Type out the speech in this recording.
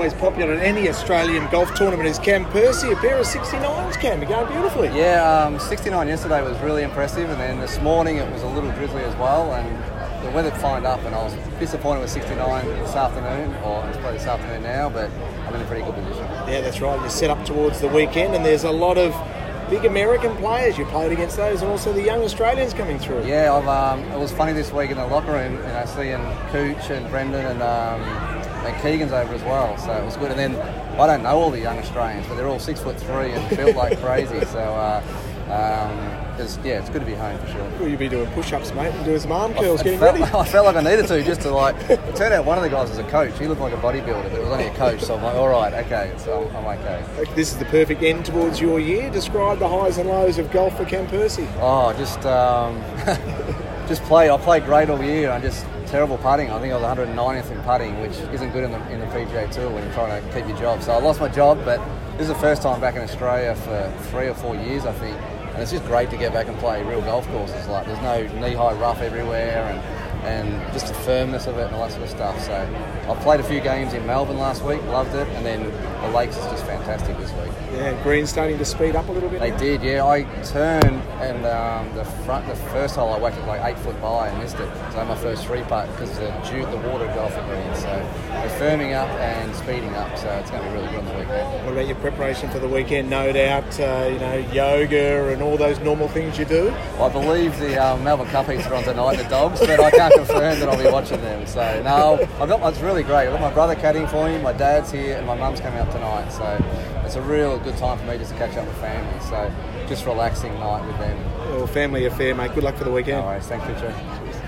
always popular at any Australian golf tournament is Cam Percy. A pair of 69s, Cam. You're going beautifully. Yeah, um, 69 yesterday was really impressive, and then this morning it was a little drizzly as well, and the weather fined up, and I was disappointed with 69 this afternoon, or it's probably this afternoon now, but I'm in a pretty good position. Yeah, that's right. You're set up towards the weekend, and there's a lot of big American players. You played against those, and also the young Australians coming through. Yeah, I've, um, it was funny this week in the locker room, you know, seeing Cooch and Brendan and, um, and Keegan's over as well, so it was good. And then I don't know all the young Australians, but they're all six foot three and built like crazy. So uh, um, it's, yeah, it's good to be home for sure. Will you be doing push-ups, mate, and doing some arm curls, I getting felt, ready? I felt like I needed to just to like. It turned out one of the guys was a coach. He looked like a bodybuilder, but it was only a coach. So I'm like, all right, okay, so I'm, I'm okay. This is the perfect end towards your year. Describe the highs and lows of golf for Cam Percy. Oh, just um, just play. I played great all year. I just terrible putting. I think I was 190th in putting, which isn't good in the in the PGA Tour when you're trying to keep your job. So I lost my job, but this is the first time back in Australia for three or four years, I think. And it's just great to get back and play real golf courses. Like there's no knee-high rough everywhere, and and just the firmness of it and all that sort of stuff. So I played a few games in Melbourne last week, loved it, and then the Lakes is just fantastic this week. Yeah, green starting to speed up a little bit. They now. did, yeah. I turned and um, the front, the first hole I whacked it like eight foot by and missed it. So my first three putt because the dew, the water got off the green. So they're firming up and speeding up. So it's going to be really good on the weekend. What about your preparation for the weekend? No doubt, uh, you know, yoga and all those normal things you do. I believe the um, Melbourne Cup heats are on tonight, the dogs, but I can't confirm that I'll be watching them. So no, I've got. It's really great. I've got my brother caddying for me, my dad's here, and my mum's coming up tonight. So it's a real good time for me just to catch up with family. So just relaxing night with them. Well, family affair, mate. Good luck for the weekend. No worries. Thanks, Richard.